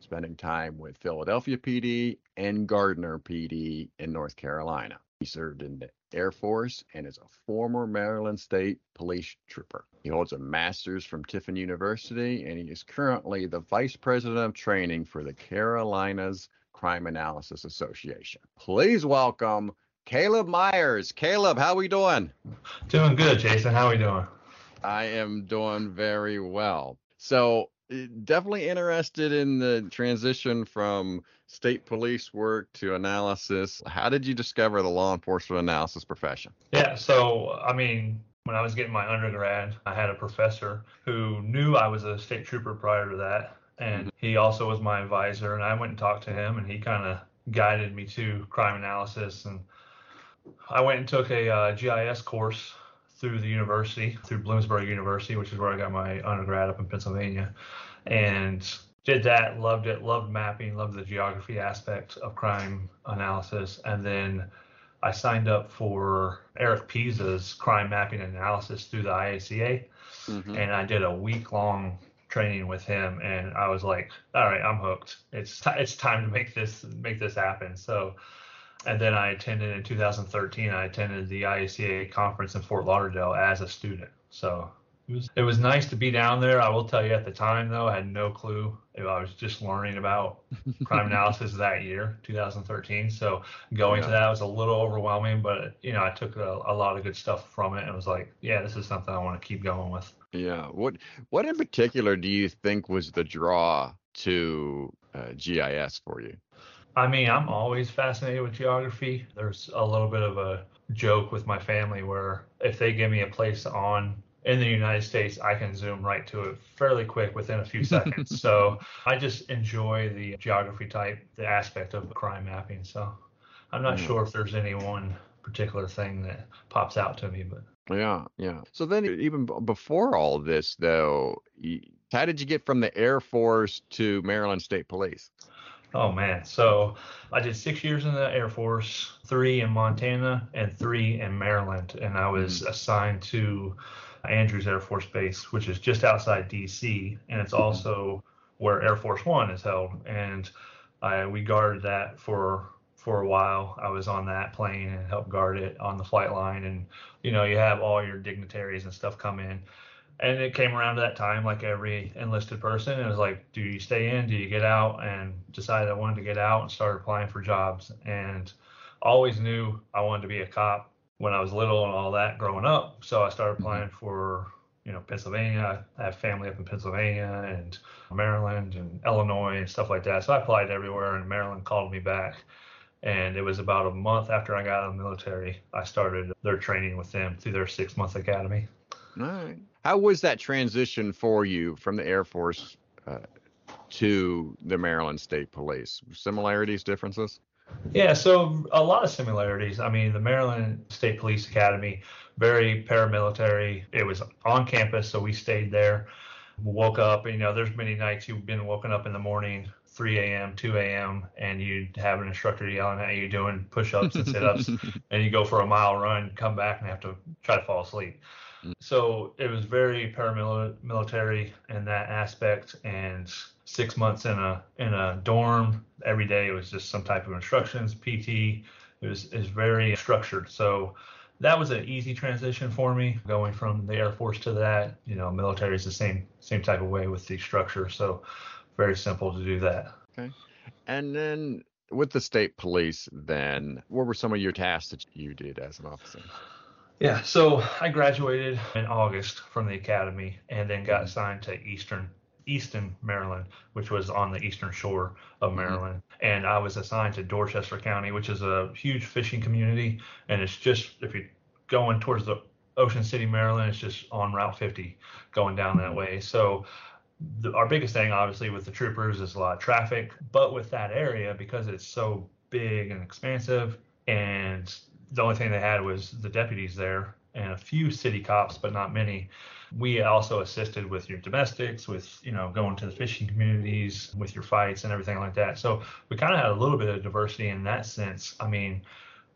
spending time with Philadelphia PD and Garner PD in North Carolina. He served in the Air Force and is a former Maryland State Police trooper. He holds a master's from Tiffin University and he is currently the vice president of training for the Carolinas Crime Analysis Association. Please welcome Caleb Meyers. Caleb, how are we doing? Doing good, Jason. How are we doing? I am doing very well. So definitely interested in the transition from state police work to analysis. How did you discover the law enforcement analysis profession? Yeah, so I mean, when I was getting my undergrad, I had a professor who knew I was a state trooper prior to that. And mm-hmm. he also was my advisor. And I went and talked to him, and he kind of guided me to crime analysis. And I went and took a uh, GIS course through the university, through Bloomsburg University, which is where I got my undergrad up in Pennsylvania, and did that, loved it, loved mapping, loved the geography aspect of crime analysis, and then I signed up for Eric Piza's crime mapping analysis through the IACA, mm-hmm. and I did a week long training with him, and I was like, all right, I'm hooked. It's t- it's time to make this make this happen. So and then I attended in 2013. I attended the IACA conference in Fort Lauderdale as a student. So it was it was nice to be down there. I will tell you, at the time though, I had no clue. I was just learning about crime analysis that year, 2013. So going yeah. to that was a little overwhelming, but you know, I took a, a lot of good stuff from it and was like, yeah, this is something I want to keep going with. Yeah. What what in particular do you think was the draw to uh, GIS for you? I mean, I'm always fascinated with geography. There's a little bit of a joke with my family where if they give me a place on in the United States, I can zoom right to it fairly quick within a few seconds. so I just enjoy the geography type, the aspect of crime mapping. So I'm not mm. sure if there's any one particular thing that pops out to me, but yeah, yeah. So then, even before all this, though, how did you get from the Air Force to Maryland State Police? Oh man, so I did six years in the Air Force, three in Montana and three in Maryland, and I was mm-hmm. assigned to Andrews Air Force Base, which is just outside D.C. and it's mm-hmm. also where Air Force One is held. And I we guarded that for for a while. I was on that plane and helped guard it on the flight line, and you know you have all your dignitaries and stuff come in and it came around to that time like every enlisted person it was like do you stay in? Do you get out? And decided i wanted to get out and started applying for jobs and always knew i wanted to be a cop when i was little and all that growing up. So i started mm-hmm. applying for you know pennsylvania. I have family up in pennsylvania and maryland and illinois and stuff like that. So i applied everywhere and maryland called me back. And it was about a month after i got out of the military i started their training with them through their six month academy. All right how was that transition for you from the Air Force uh, to the Maryland State Police? Similarities, differences? Yeah, so a lot of similarities. I mean, the Maryland State Police Academy, very paramilitary. It was on campus, so we stayed there. Woke up, you know, there's many nights you've been woken up in the morning, 3 a.m., 2 a.m., and you'd have an instructor yelling at you doing push ups and sit ups, and you go for a mile run, come back, and have to try to fall asleep. Mm. So it was very paramilitary in that aspect, and six months in a in a dorm every day. It was just some type of instructions, PT. It was is very structured. So that was an easy transition for me going from the Air Force to that. You know, military is the same same type of way with the structure. So very simple to do that. Okay, and then with the state police, then what were some of your tasks that you did as an officer? Yeah, so I graduated in August from the academy and then got assigned to Eastern Easton, Maryland, which was on the eastern shore of mm-hmm. Maryland. Mm-hmm. And I was assigned to Dorchester County, which is a huge fishing community. And it's just, if you're going towards the Ocean City, Maryland, it's just on Route 50 going down that way. So the, our biggest thing, obviously, with the troopers is a lot of traffic. But with that area, because it's so big and expansive, and the only thing they had was the deputies there and a few city cops, but not many. We also assisted with your domestics, with you know going to the fishing communities, with your fights and everything like that. So we kind of had a little bit of diversity in that sense. I mean,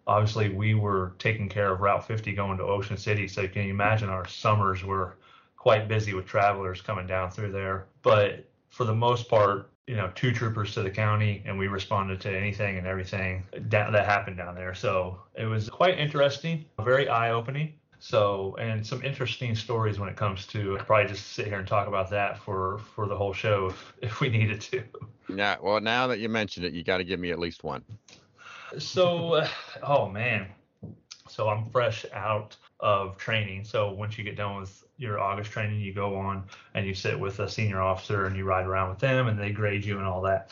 obviously we were taking care of Route 50 going to Ocean City, so can you imagine our summers were quite busy with travelers coming down through there. But for the most part, you know, two troopers to the county, and we responded to anything and everything that, that happened down there. So it was quite interesting, very eye opening. So, and some interesting stories when it comes to probably just sit here and talk about that for for the whole show if, if we needed to. Yeah. Well, now that you mentioned it, you got to give me at least one. So, oh man. So I'm fresh out of training. So once you get done with your August training, you go on and you sit with a senior officer and you ride around with them and they grade you and all that.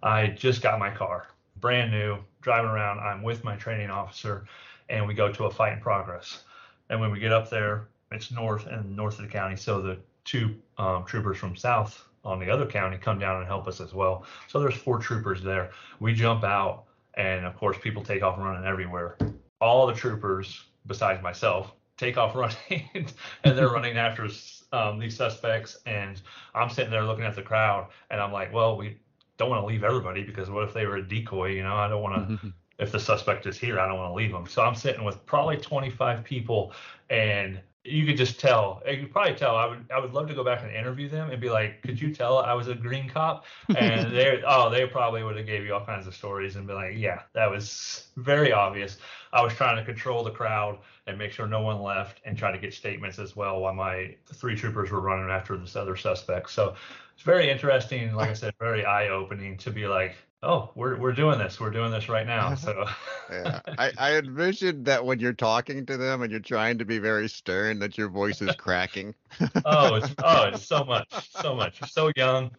I just got my car, brand new, driving around. I'm with my training officer and we go to a fight in progress. And when we get up there, it's north and north of the county. So the two um, troopers from south on the other county come down and help us as well. So there's four troopers there. We jump out, and of course, people take off running everywhere. All the troopers, besides myself, take off running, and they're running after um, these suspects. And I'm sitting there looking at the crowd, and I'm like, well, we don't want to leave everybody because what if they were a decoy? You know, I don't want to if the suspect is here, I don't want to leave them. So I'm sitting with probably 25 people, and you could just tell. You could probably tell. I would. I would love to go back and interview them and be like, "Could you tell I was a green cop?" And they, oh, they probably would have gave you all kinds of stories and be like, "Yeah, that was very obvious." I was trying to control the crowd and make sure no one left, and try to get statements as well while my three troopers were running after this other suspect. So it's very interesting. Like I said, very eye-opening to be like, oh, we're we're doing this. We're doing this right now. So yeah, I, I envisioned that when you're talking to them and you're trying to be very stern, that your voice is cracking. oh, it's oh, it's so much, so much. So young,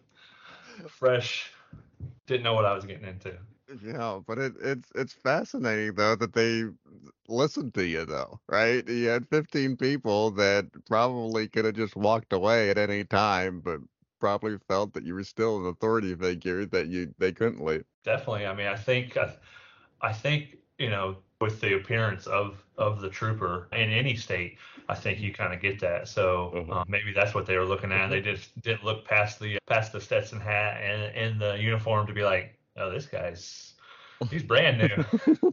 fresh, didn't know what I was getting into. Yeah, but it, it's it's fascinating though that they listened to you though, right? You had 15 people that probably could have just walked away at any time, but probably felt that you were still an authority figure that you they couldn't leave. Definitely. I mean, I think I, I think you know with the appearance of of the trooper in any state, I think you kind of get that. So mm-hmm. um, maybe that's what they were looking at. They mm-hmm. just didn't look past the past the Stetson hat and, and the uniform to be like, oh, this guy's he's brand new.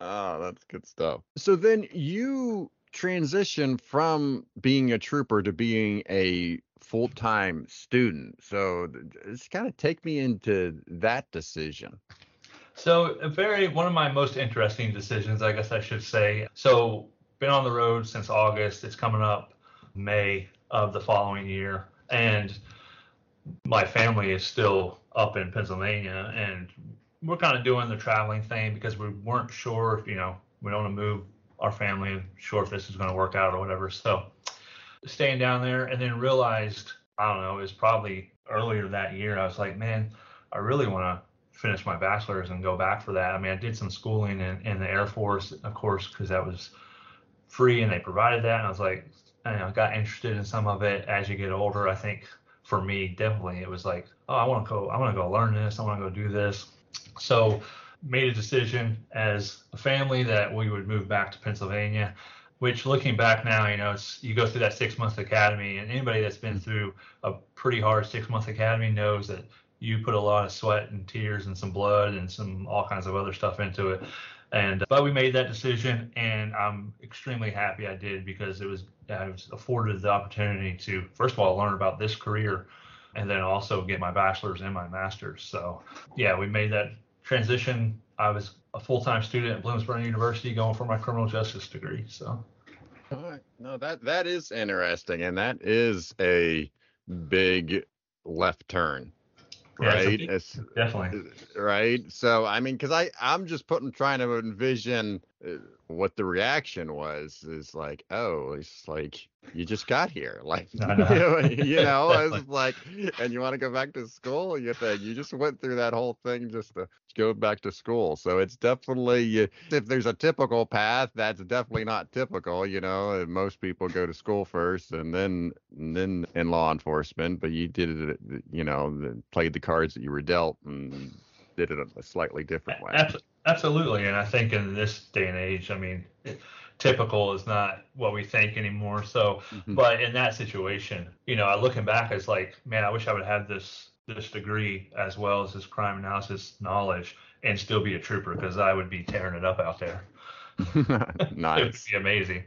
oh, that's good stuff. So then you transition from being a trooper to being a full time student. So just kind of take me into that decision. So a very one of my most interesting decisions, I guess I should say. So been on the road since August. It's coming up May of the following year, and my family is still up in Pennsylvania, and we're kind of doing the traveling thing because we weren't sure if you know we don't want to move our family, sure if this is going to work out or whatever. So staying down there and then realized, I don't know, it was probably earlier that year. I was like, man, I really want to finish my bachelor's and go back for that. I mean, I did some schooling in, in the Air Force, of course, because that was free and they provided that. And I was like, I got interested in some of it as you get older. I think for me, definitely, it was like, oh, I want to go, I want to go learn this. I want to go do this. So made a decision as a family that we would move back to Pennsylvania which looking back now, you know, you go through that six month academy, and anybody that's been through a pretty hard six month academy knows that you put a lot of sweat and tears and some blood and some all kinds of other stuff into it. And uh, but we made that decision, and I'm extremely happy I did because it was I was afforded the opportunity to first of all learn about this career, and then also get my bachelor's and my master's. So yeah, we made that transition. I was a full time student at Bloomsburg University going for my criminal justice degree. So. No, that that is interesting, and that is a big left turn, right? Yeah, it's, it's definitely right. So I mean, because I I'm just putting trying to envision Uh, what the reaction was. Is like, oh, it's like you just got here. Like, you know, it's like, and you want to go back to school. You think you just went through that whole thing just to go back to school. So it's definitely, if there's a typical path, that's definitely not typical. You know, most people go to school first and then, and then in law enforcement. But you did it, you know, played the cards that you were dealt and did it a slightly different way. Absolutely, and I think in this day and age, I mean, typical is not what we think anymore. So, Mhm. but in that situation, you know, I looking back, it's like, man, I wish I would have this this degree as well as this crime analysis knowledge and still be a trooper because I would be tearing it up out there. It would nice. be amazing.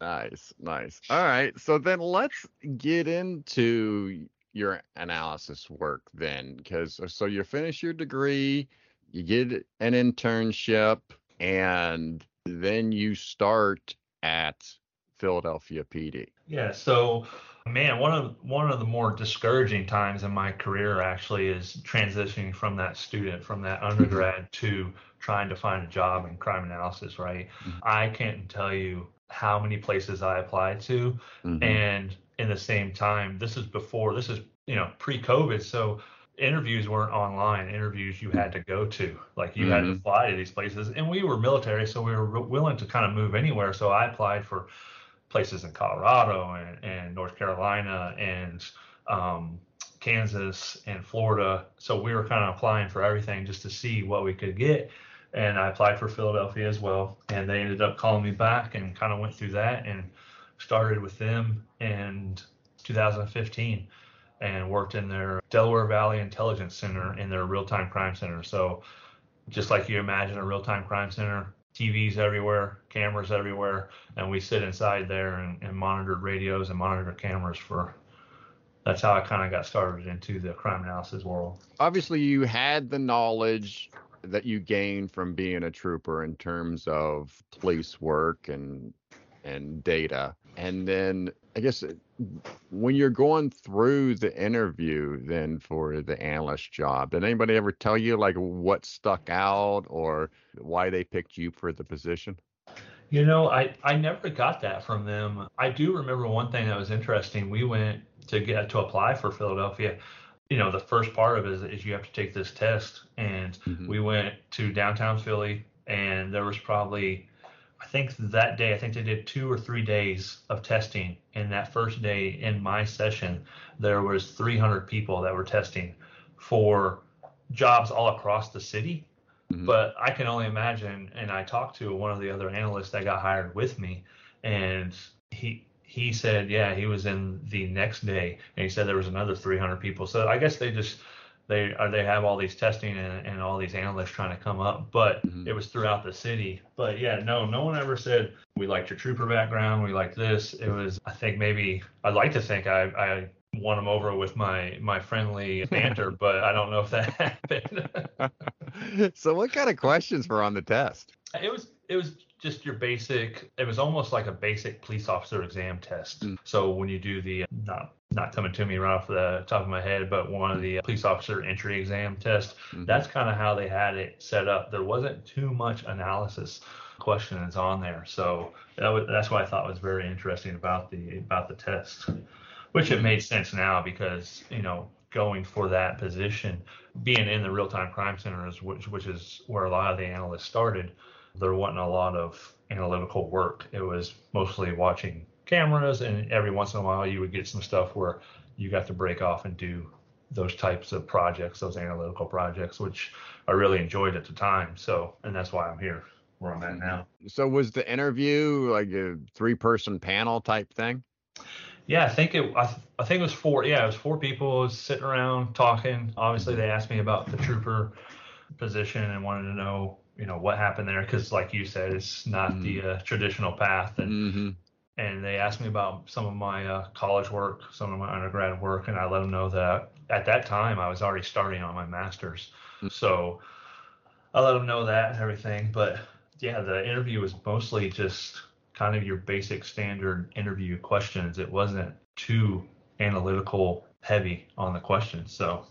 Nice, nice. All right, so then let's get into your analysis work then, because so you finish your degree, you get an internship, and then you start at Philadelphia PD. Yeah. So, man, one of one of the more discouraging times in my career actually is transitioning from that student, from that undergrad to trying to find a job in crime analysis. Right. Mhm. I can't tell you how many places I applied to, Mhm. and in the same time, this is before this is you know pre-COVID, so interviews weren't online. Interviews you had to go to, like you had to Mhm. fly to these places, and we were military, so we were willing to kind of move anywhere. So I applied for places in Colorado and, and North Carolina and um, Kansas and Florida. So we were kind of applying for everything just to see what we could get. And I applied for Philadelphia as well. And they ended up calling me back and kind of went through that and started with them in 2015 and worked in their Delaware Valley Intelligence Center in their real time crime center. So just like you imagine a real time crime center, TVs everywhere, cameras everywhere, and we sit inside there and, and radios and monitored cameras for. That's how I kind of got started into the crime analysis world. Obviously, you had the knowledge that you gained from being a trooper in terms of police work and and data. And then I guess when you're going through the interview then for the analyst job, did anybody ever tell you like what stuck out or why they picked you for the position? You know, I, I never got that from them. I do remember one thing that was interesting. We went to get to apply for Philadelphia. You know, the first part of it is, is you have to take this test. And Mhm. we went to downtown Philly, and there was probably, I think that day, I think they did two or three days of testing. And that first day in my session, there was 300 people that were testing for jobs all across the city Mhm. but I can only imagine. And I talked to one of the other analysts that got hired with me, and he he said, yeah, he was in the next day, and he said there was another 300 people. So I guess they just they are they have all these testing and, and all these analysts trying to come up, but Mhm. it was throughout the city. But yeah, no, no one ever said we liked your trooper background, we liked this. It was I think maybe I'd like to think I I won them over with my my friendly banter, but I don't know if that happened. so what kind of questions were on the test? It was it was just your basic. It was almost like a basic police officer exam test. Mm. So when you do the not not coming to me right off the top of my head, but one of the police officer entry exam test. Mhm. That's kind of how they had it set up. There wasn't too much analysis questions on there, so that was, that's what I thought was very interesting about the about the test, which it made sense now because you know going for that position, being in the real time crime centers, which which is where a lot of the analysts started, there wasn't a lot of analytical work. It was mostly watching cameras, and every once in a while you would get some stuff where you got to break off and do those types of projects, those analytical projects, which I really enjoyed at the time. So, and that's why I'm here where I'm at now. So was the interview like a three-person panel type thing? Yeah, I think it. I, th- I think it was four. Yeah, it was four people sitting around talking. Obviously, they asked me about the trooper position and wanted to know, you know, what happened there because, like you said, it's not the uh, traditional path. And Mm-hmm. and they asked me about some of my uh, college work, some of my undergrad work, and I let them know that at that time I was already starting on my master's. Mm. So I let them know that and everything. But yeah, the interview was mostly just kind of your basic standard interview questions. It wasn't too analytical heavy on the questions. So,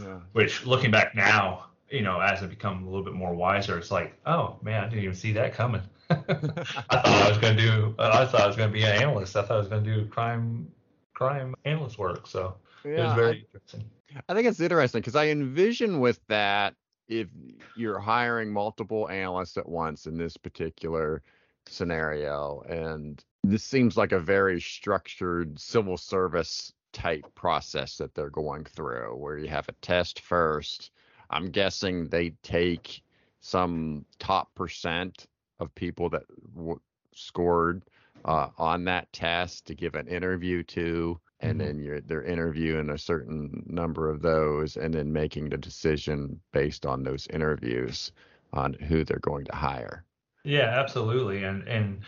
Yeah. which looking back now, you know, as I become a little bit more wiser, it's like, oh man, I didn't even see that coming. I thought I was going to do. I thought I was going to be an analyst. I thought I was going to do crime crime analyst work. So yeah, it was very I, interesting. I think it's interesting because I envision with that if you're hiring multiple analysts at once in this particular scenario, and this seems like a very structured civil service type process that they're going through, where you have a test first. I'm guessing they take some top percent of people that w- scored uh, on that test to give an interview to, and mm-hmm. then you're they're interviewing a certain number of those, and then making the decision based on those interviews on who they're going to hire. Yeah, absolutely, and and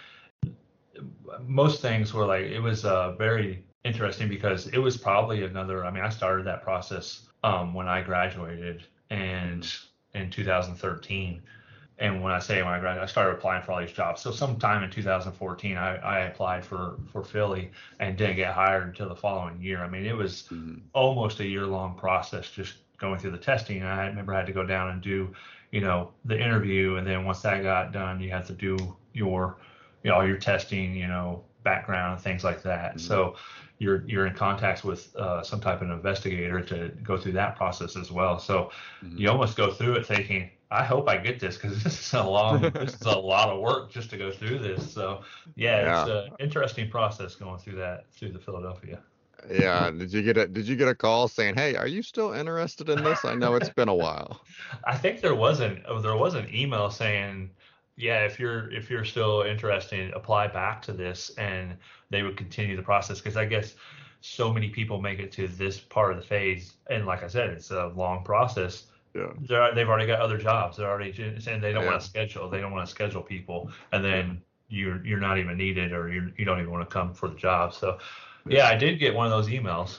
most things were like it was uh, very interesting because it was probably another. I mean, I started that process um, when I graduated, and in 2013 and when I say when I graduated, I started applying for all these jobs. So sometime in 2014, I, I applied for for Philly and didn't get hired until the following year. I mean, it was mm-hmm. almost a year long process just going through the testing. I remember I had to go down and do, you know, the interview, and then once that got done, you had to do your, you know, all your testing, you know, background and things like that. Mm-hmm. So you're you're in contact with uh, some type of investigator to go through that process as well. So mm-hmm. you almost go through it thinking, I hope I get this because this is a long, this is a lot of work just to go through this. So yeah, yeah. it's an interesting process going through that through the Philadelphia. Yeah. Did you get a Did you get a call saying, "Hey, are you still interested in this? I know it's been a while." I think there wasn't. There was an email saying, "Yeah, if you're if you're still interested, apply back to this," and they would continue the process because I guess so many people make it to this part of the phase, and like I said, it's a long process yeah. They're, they've already got other jobs. They're already and they don't yeah. want to schedule. They don't want to schedule people, and then you're you're not even needed, or you you don't even want to come for the job. So, yeah, I did get one of those emails.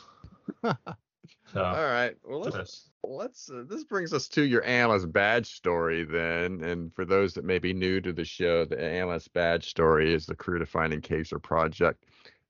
so, all right. Well, let's let's uh, this brings us to your analyst badge story then. And for those that may be new to the show, the analyst badge story is the career defining case or project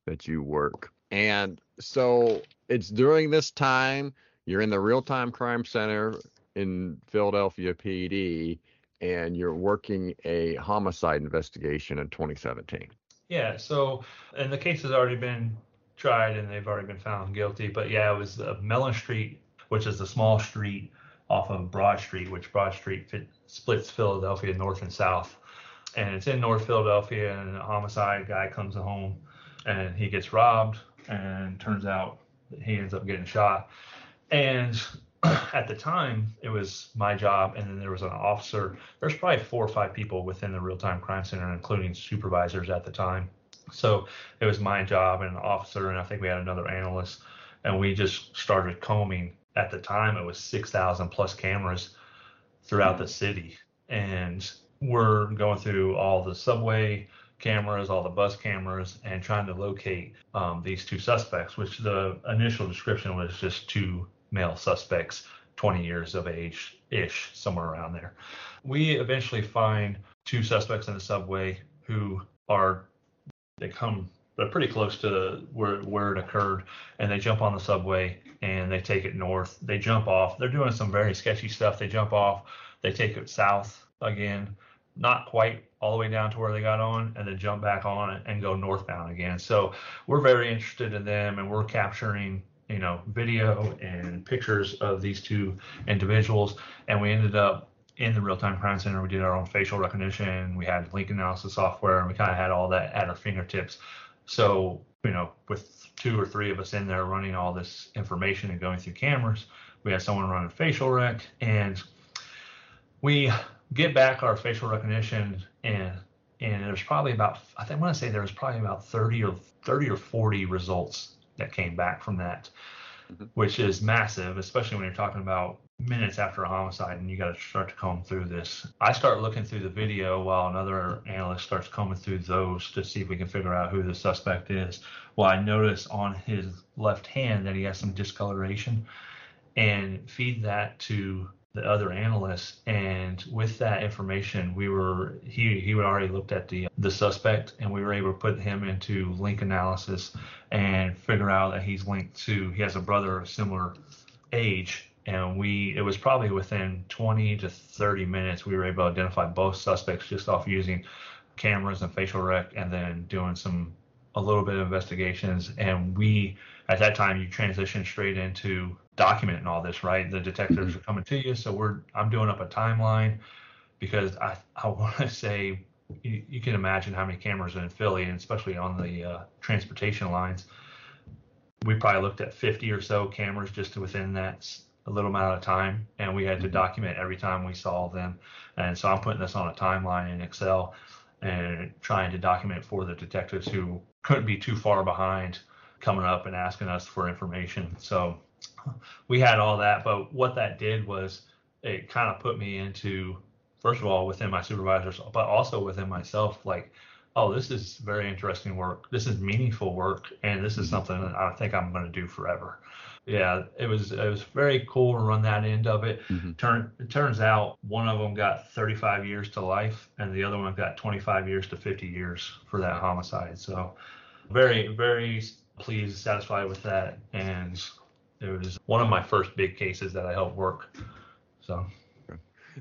that you work. And so it's during this time you're in the real time crime center in Philadelphia PD and you're working a homicide investigation in 2017. Yeah, so and the case has already been tried and they've already been found guilty. But yeah, it was uh, Melon Street, which is a small street off of Broad Street, which Broad Street fit, splits Philadelphia north and south. And it's in North Philadelphia, and a homicide guy comes home and he gets robbed, and turns out he ends up getting shot. And at the time, it was my job, and then there was an officer. There's probably four or five people within the real time crime center, including supervisors at the time. So it was my job and an officer, and I think we had another analyst, and we just started combing. At the time, it was 6,000 plus cameras throughout the city, and we're going through all the subway cameras, all the bus cameras, and trying to locate um, these two suspects, which the initial description was just two male suspects, 20 years of age ish, somewhere around there. We eventually find two suspects in the subway who are, they come, they're pretty close to where, where it occurred, and they jump on the subway and they take it north. They jump off. They're doing some very sketchy stuff. They jump off, they take it south again, not quite all the way down to where they got on and then jump back on and go northbound again. So we're very interested in them and we're capturing you know, video and pictures of these two individuals, and we ended up in the real-time crime center. We did our own facial recognition. We had link analysis software, and we kind of had all that at our fingertips. So, you know, with two or three of us in there running all this information and going through cameras, we had someone running facial rec, and we get back our facial recognition and and there's probably about I think I want to say there was probably about 30 or 30 or 40 results that came back from that, mm-hmm. which is massive, especially when you're talking about minutes after a homicide and you got to start to comb through this. I start looking through the video while another analyst starts combing through those to see if we can figure out who the suspect is. Well, I notice on his left hand that he has some discoloration and feed that to the other analysts and with that information we were he he had already looked at the the suspect and we were able to put him into link analysis and figure out that he's linked to he has a brother of similar age and we it was probably within 20 to 30 minutes we were able to identify both suspects just off using cameras and facial rec and then doing some a little bit of investigations. And we at that time you transition straight into documenting all this right? The detectives are coming to you so we're i'm doing up a timeline because i i want to say you, you, can imagine how many cameras are in philly and especially on the uh, transportation lines. We probably looked at 50 or so cameras just within that a little amount of time and we had to mm-hmm. document every time we saw them. And so i'm putting this on a timeline in excel and trying to document for the detectives who couldn't be too far behind coming up and asking us for information. So we had all that but what that did was it kind of put me into first of all within my supervisors but also within myself like oh this is very interesting work this is meaningful work and this is mm-hmm. something that i think i'm going to do forever yeah, it was it was very cool to run that end of it. Mm-hmm. Turn it turns out one of them got 35 years to life, and the other one got 25 years to 50 years for that homicide. So, very very pleased, satisfied with that, and it was one of my first big cases that I helped work. So.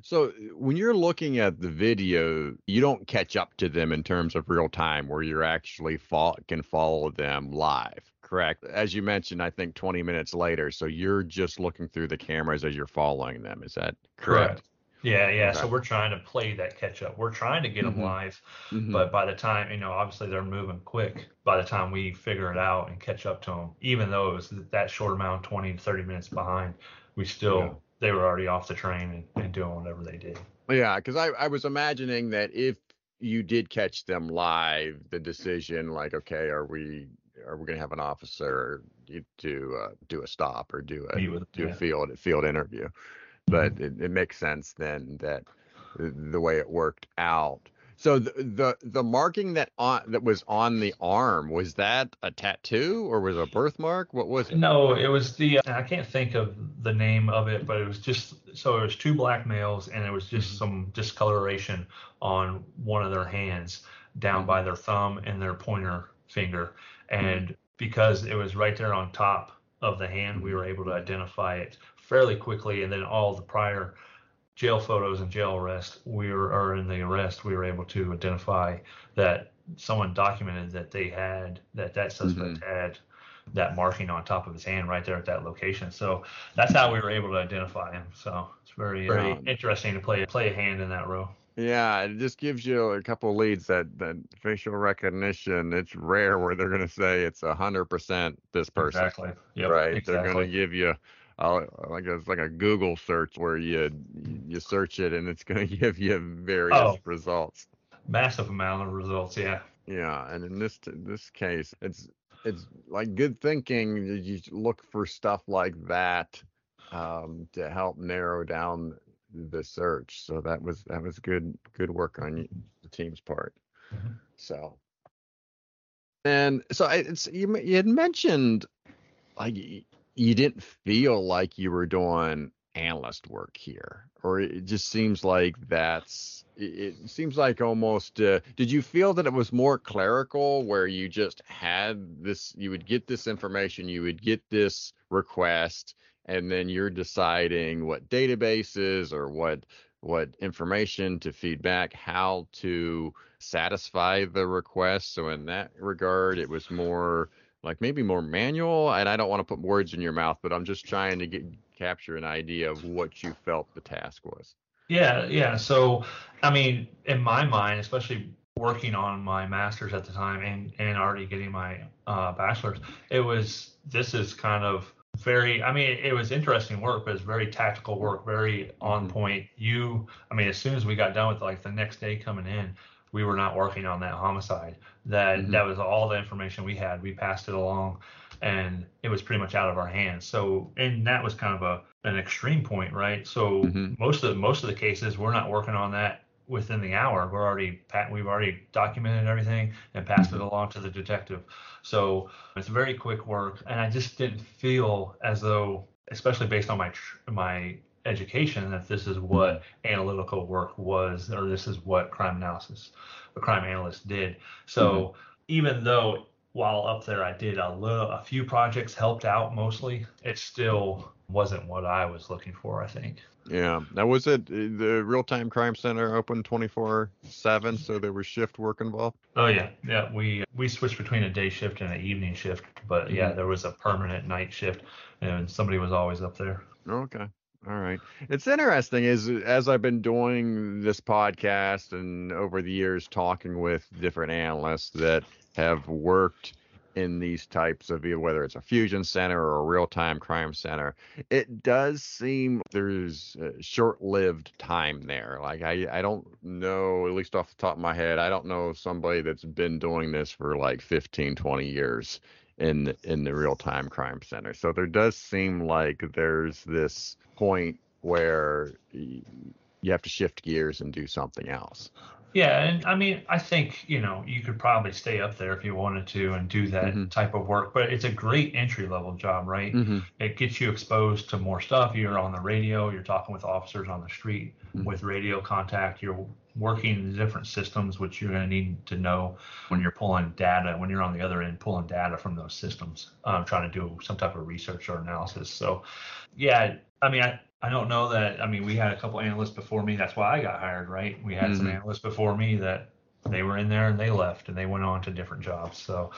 So when you're looking at the video, you don't catch up to them in terms of real time, where you're actually fo- can follow them live correct. As you mentioned, I think 20 minutes later. So you're just looking through the cameras as you're following them. Is that correct? correct. Yeah, yeah. Okay. So we're trying to play that catch up. We're trying to get mm-hmm. them live, mm-hmm. but by the time you know, obviously they're moving quick. By the time we figure it out and catch up to them, even though it was that short amount, 20 to 30 minutes behind, we still yeah. They were already off the train and, and doing whatever they did. Yeah, because I I was imagining that if you did catch them live, the decision like, okay, are we are we going to have an officer to uh, do a stop or do a do yeah. a field field interview? But it, it, makes sense then that the way it worked out. So the, the the marking that on that was on the arm was that a tattoo or was it a birthmark? What was it? No, it was the I can't think of the name of it, but it was just so it was two black males and it was just mm-hmm. some discoloration on one of their hands down mm-hmm. by their thumb and their pointer finger and because it was right there on top of the hand, we were able to identify it fairly quickly. And then all the prior jail photos and jail arrest, we were, or in the arrest, we were able to identify that someone documented that they had, that that suspect mm-hmm. had that marking on top of his hand right there at that location. So that's how we were able to identify him. So it's very, very interesting to play play a hand in that role. Yeah, it just gives you a couple leads that that facial recognition. It's rare where they're going to say it's a hundred percent this person. Exactly. Yep, right. Exactly. They're going to give you. Uh, like it's like a Google search where you you search it and it's going to give you various oh, results. Massive amount of results, yeah. Yeah, and in this this case, it's it's like good thinking. You look for stuff like that um, to help narrow down the search. So that was that was good good work on the team's part. Mm-hmm. So and so I, it's you you had mentioned like you didn't feel like you were doing analyst work here or it just seems like that's it, seems like almost uh, did you feel that it was more clerical where you just had this you would get this information you would get this request and then you're deciding what databases or what what information to feed back, how to satisfy the request. So in that regard, it was more like maybe more manual. And I don't want to put words in your mouth, but I'm just trying to get capture an idea of what you felt the task was. Yeah, yeah. So I mean, in my mind, especially working on my master's at the time and and already getting my uh, bachelor's, it was this is kind of very i mean it was interesting work but it's very tactical work very on mm-hmm. point you i mean as soon as we got done with like the next day coming in we were not working on that homicide that mm-hmm. that was all the information we had we passed it along and it was pretty much out of our hands so and that was kind of a an extreme point right so mm-hmm. most of the, most of the cases we're not working on that within the hour. We're already pat we've already documented everything and passed it mm-hmm. along to the detective. So it's very quick work, and I just didn't feel as though, especially based on my my education, that this is what analytical work was, or this is what crime analysis, a crime analyst did. So mm-hmm. even though while up there I did a little, a few projects helped out mostly, it still wasn't what I was looking for, I think. Yeah. Now, was it the real time crime center open 24 7? So there was shift work involved? Oh, yeah. Yeah. We we switched between a day shift and an evening shift. But yeah, mm-hmm. there was a permanent night shift and somebody was always up there. Okay. All right. It's interesting is uh, as I've been doing this podcast and over the years talking with different analysts that have worked in these types of whether it's a fusion center or a real-time crime center it does seem there's short-lived time there like I, I don't know at least off the top of my head i don't know somebody that's been doing this for like 15 20 years in in the real-time crime center. So there does seem like there's this point where you have to shift gears and do something else yeah, and I mean, I think you know you could probably stay up there if you wanted to and do that mm-hmm. type of work, but it's a great entry level job, right? Mm-hmm. It gets you exposed to more stuff. You're on the radio, you're talking with officers on the street mm-hmm. with radio contact. You're working in different systems, which you're going to need to know when you're pulling data, when you're on the other end pulling data from those systems, um, trying to do some type of research or analysis. So, yeah, I mean, I, I don't know that. I mean, we had a couple analysts before me. That's why I got hired, right? We had mm-hmm. some analysts before me that they were in there and they left and they went on to different jobs. So,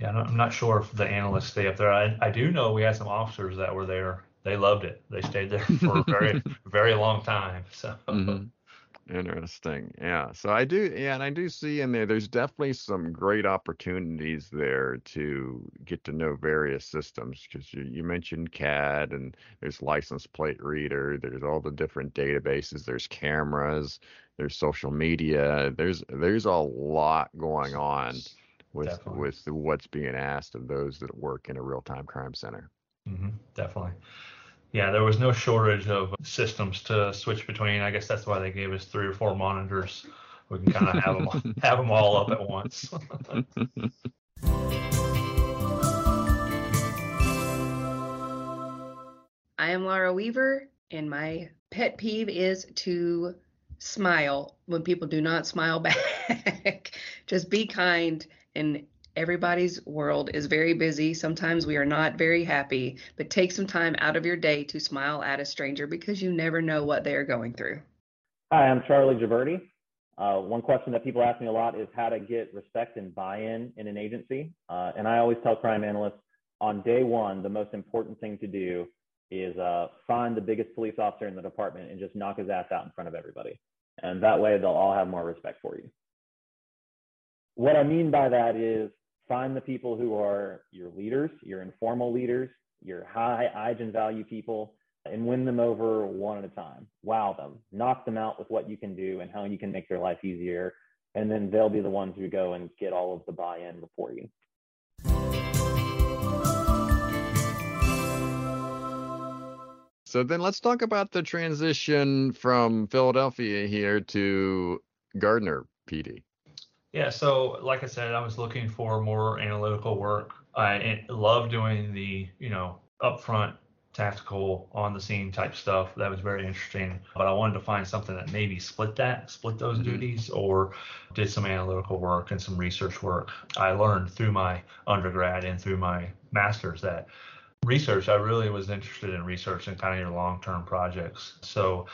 yeah, I'm not sure if the analysts stay up there. I, I do know we had some officers that were there. They loved it. They stayed there for a very, very long time. So, mm-hmm. Interesting. Yeah. So I do, yeah, and I do see in there, there's definitely some great opportunities there to get to know various systems because you, you mentioned CAD and there's license plate reader, there's all the different databases, there's cameras, there's social media, there's there's a lot going on with definitely. with what's being asked of those that work in a real time crime center. Mm-hmm. Definitely yeah, there was no shortage of systems to switch between. I guess that's why they gave us three or four monitors. We can kind of have them have them all up at once. I am Laura Weaver, and my pet peeve is to smile when people do not smile back. Just be kind and Everybody's world is very busy. Sometimes we are not very happy, but take some time out of your day to smile at a stranger because you never know what they are going through. Hi, I'm Charlie Giberti. Uh, one question that people ask me a lot is how to get respect and buy-in in an agency. Uh, and I always tell crime analysts on day one, the most important thing to do is uh, find the biggest police officer in the department and just knock his ass out in front of everybody. And that way they'll all have more respect for you. What I mean by that is find the people who are your leaders, your informal leaders, your high IGEN value people, and win them over one at a time. Wow them, knock them out with what you can do and how you can make their life easier. And then they'll be the ones who go and get all of the buy in before you. So then let's talk about the transition from Philadelphia here to Garner PD. Yeah, so like I said, I was looking for more analytical work. I love doing the, you know, upfront tactical on the scene type stuff. That was very interesting. But I wanted to find something that maybe split that, split those mm-hmm. duties, or did some analytical work and some research work. I learned through my undergrad and through my master's that research, I really was interested in research and kind of your long term projects. So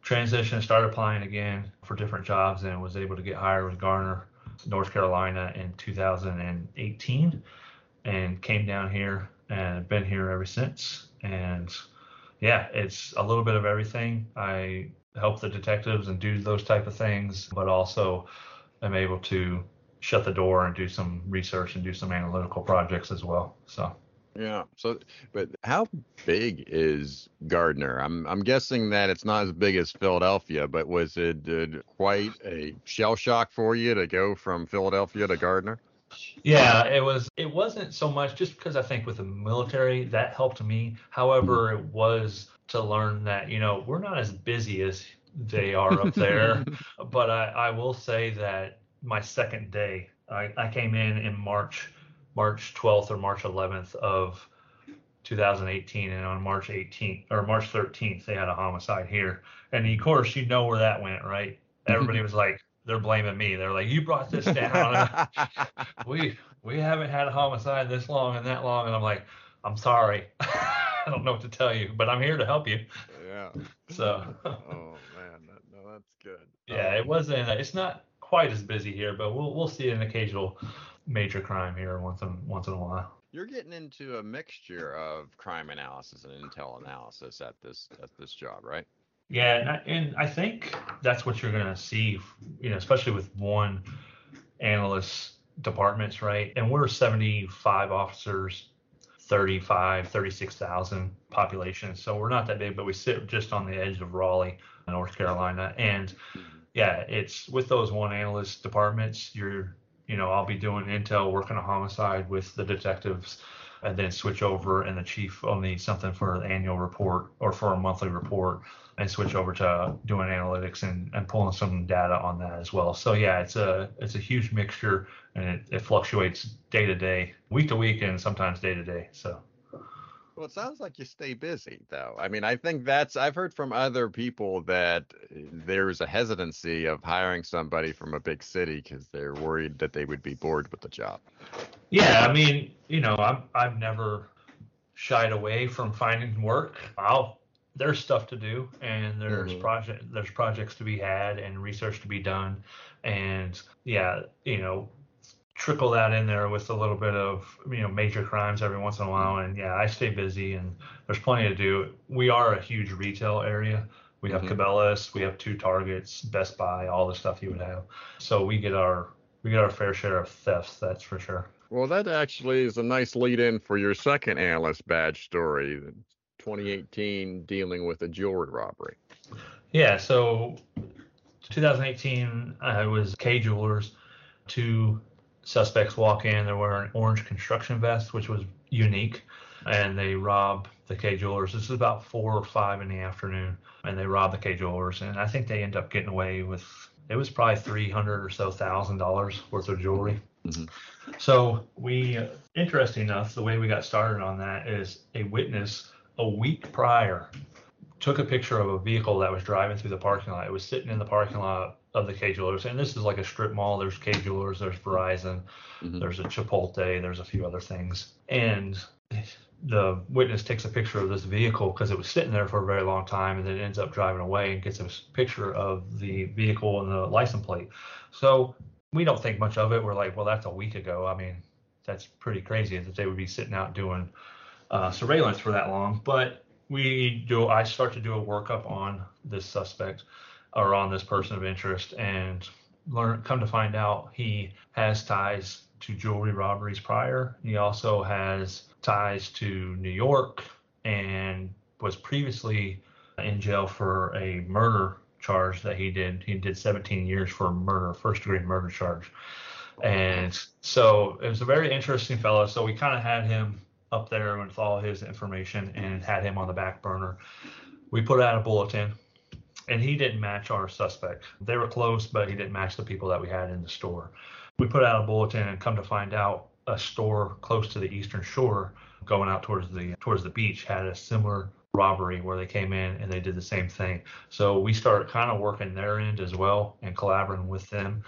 transition, started applying again for different jobs and was able to get hired with Garner North Carolina in 2018 and came down here and been here ever since. And yeah, it's a little bit of everything. I help the detectives and do those type of things, but also I'm able to shut the door and do some research and do some analytical projects as well. So yeah. So, but how big is Garner? I'm I'm guessing that it's not as big as Philadelphia, but was it quite a shell shock for you to go from Philadelphia to Garner? Yeah, it was. It wasn't so much just because I think with the military that helped me. However, mm-hmm. it was to learn that you know we're not as busy as they are up there. but I, I will say that my second day, I, I came in in March March 12th or March 11th of 2018, and on March 18th or March 13th they had a homicide here, and of course you know where that went, right? Everybody was like, they're blaming me. They're like, you brought this down. we we haven't had a homicide this long and that long, and I'm like, I'm sorry. I don't know what to tell you, but I'm here to help you. Yeah. So. oh man, that, no, that's good. Yeah, Um, it wasn't. It's not quite as busy here, but we'll we'll see an occasional major crime here once in once in a while. You're getting into a mixture of crime analysis and intel analysis at this at this job, right? Yeah, and I, and I think that's what you're gonna see, you know, especially with one analyst departments, right? And we're 75 officers, 35, 36,000 population, so we're not that big, but we sit just on the edge of Raleigh, North Carolina, and mm-hmm. yeah, it's with those one analyst departments, you're, you know, I'll be doing intel, working a homicide with the detectives, and then switch over, and the chief will need something for the annual report or for a monthly report, and switch over to doing analytics and, and pulling some data on that as well. So yeah, it's a it's a huge mixture, and it, it fluctuates day to day, week to week, and sometimes day to day. So. Well, it sounds like you stay busy, though. I mean, I think that's, I've heard from other people that there's a hesitancy of hiring somebody from a big city because they're worried that they would be bored with the job. Yeah, I mean, you know, I've I've never shied away from finding work. I'll there's stuff to do and there's Mhm. project there's projects to be had and research to be done and yeah, you know, trickle that in there with a little bit of you know major crimes every once in a while and yeah, I stay busy and there's plenty to do. We are a huge retail area. We have Mhm. Cabela's, we have two Targets, Best Buy, all the stuff you would have. So we get our we get our fair share of thefts, that's for sure. Well, that actually is a nice lead in for your second analyst badge story, 2018 dealing with a jewelry robbery. Yeah, so 2018, I was Kay Jewelers. Two suspects walk in. They're wearing orange construction vests, which was unique, and they rob the Kay Jewelers. This is about four or five in the afternoon, and they rob the Kay Jewelers. And I think they end up getting away with it was probably 300 or so thousand dollars worth of jewelry. Mhm. So we, uh, interesting enough, the way we got started on that is a witness a week prior took a picture of a vehicle that was driving through the parking lot. It was sitting in the parking lot of the Kay Jewelers, and this is like a strip mall. There's Kay Jewelers, there's Verizon, Mhm. there's a Chipotle, there's a few other things, and the witness takes a picture of this vehicle because it was sitting there for a very long time, and then ends up driving away and gets a picture of the vehicle and the license plate. So we don't think much of it. We're like, well, that's a week ago. I mean, that's pretty crazy that they would be sitting out doing uh, surveillance for that long. But we do. I start to do a workup on this suspect or on this person of interest, and learn. Come to find out, he has ties to jewelry robberies prior. He also has ties to New York and was previously in jail for a murder charge that he did. He did 17 years for murder, first degree murder charge. And so it was a very interesting fellow. So we kind of had him up there with all his information and had him on the back burner. We put out a bulletin and he didn't match our suspect. They were close, but he didn't match the people that we had in the store. We put out a bulletin and come to find out a store close to the eastern shore going out towards the towards the beach had a similar robbery where they came in and they did the same thing. So we started kind of working their end as well and collaborating with them.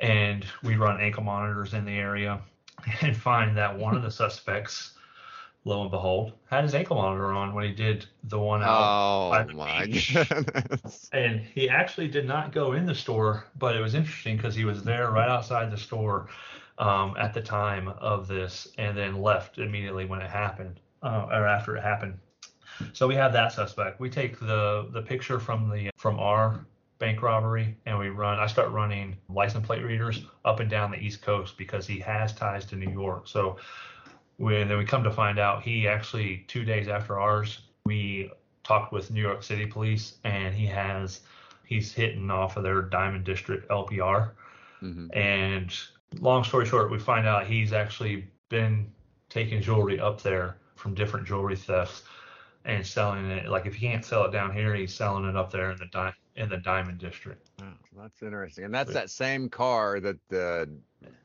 And we run ankle monitors in the area and find that one of the suspects, lo and behold, had his ankle monitor on when he did the one out. Oh my goodness. And he actually did not go in the store, but it was interesting because he was there right outside the store um, at the time of this and then left immediately when it happened uh, or after it happened. So we have that suspect. We take the the picture from the from our bank robbery and we run I start running license plate readers up and down the East Coast because he has ties to New York. So we, then we come to find out he actually two days after ours we talked with New York City police and he has he's hitting off of their Diamond District LPR Mhm. and long story short we find out he's actually been taking jewelry up there from different jewelry thefts and selling it like if he can't sell it down here he's selling it up there in the di- in the Diamond District. That's interesting. And that's that same car that the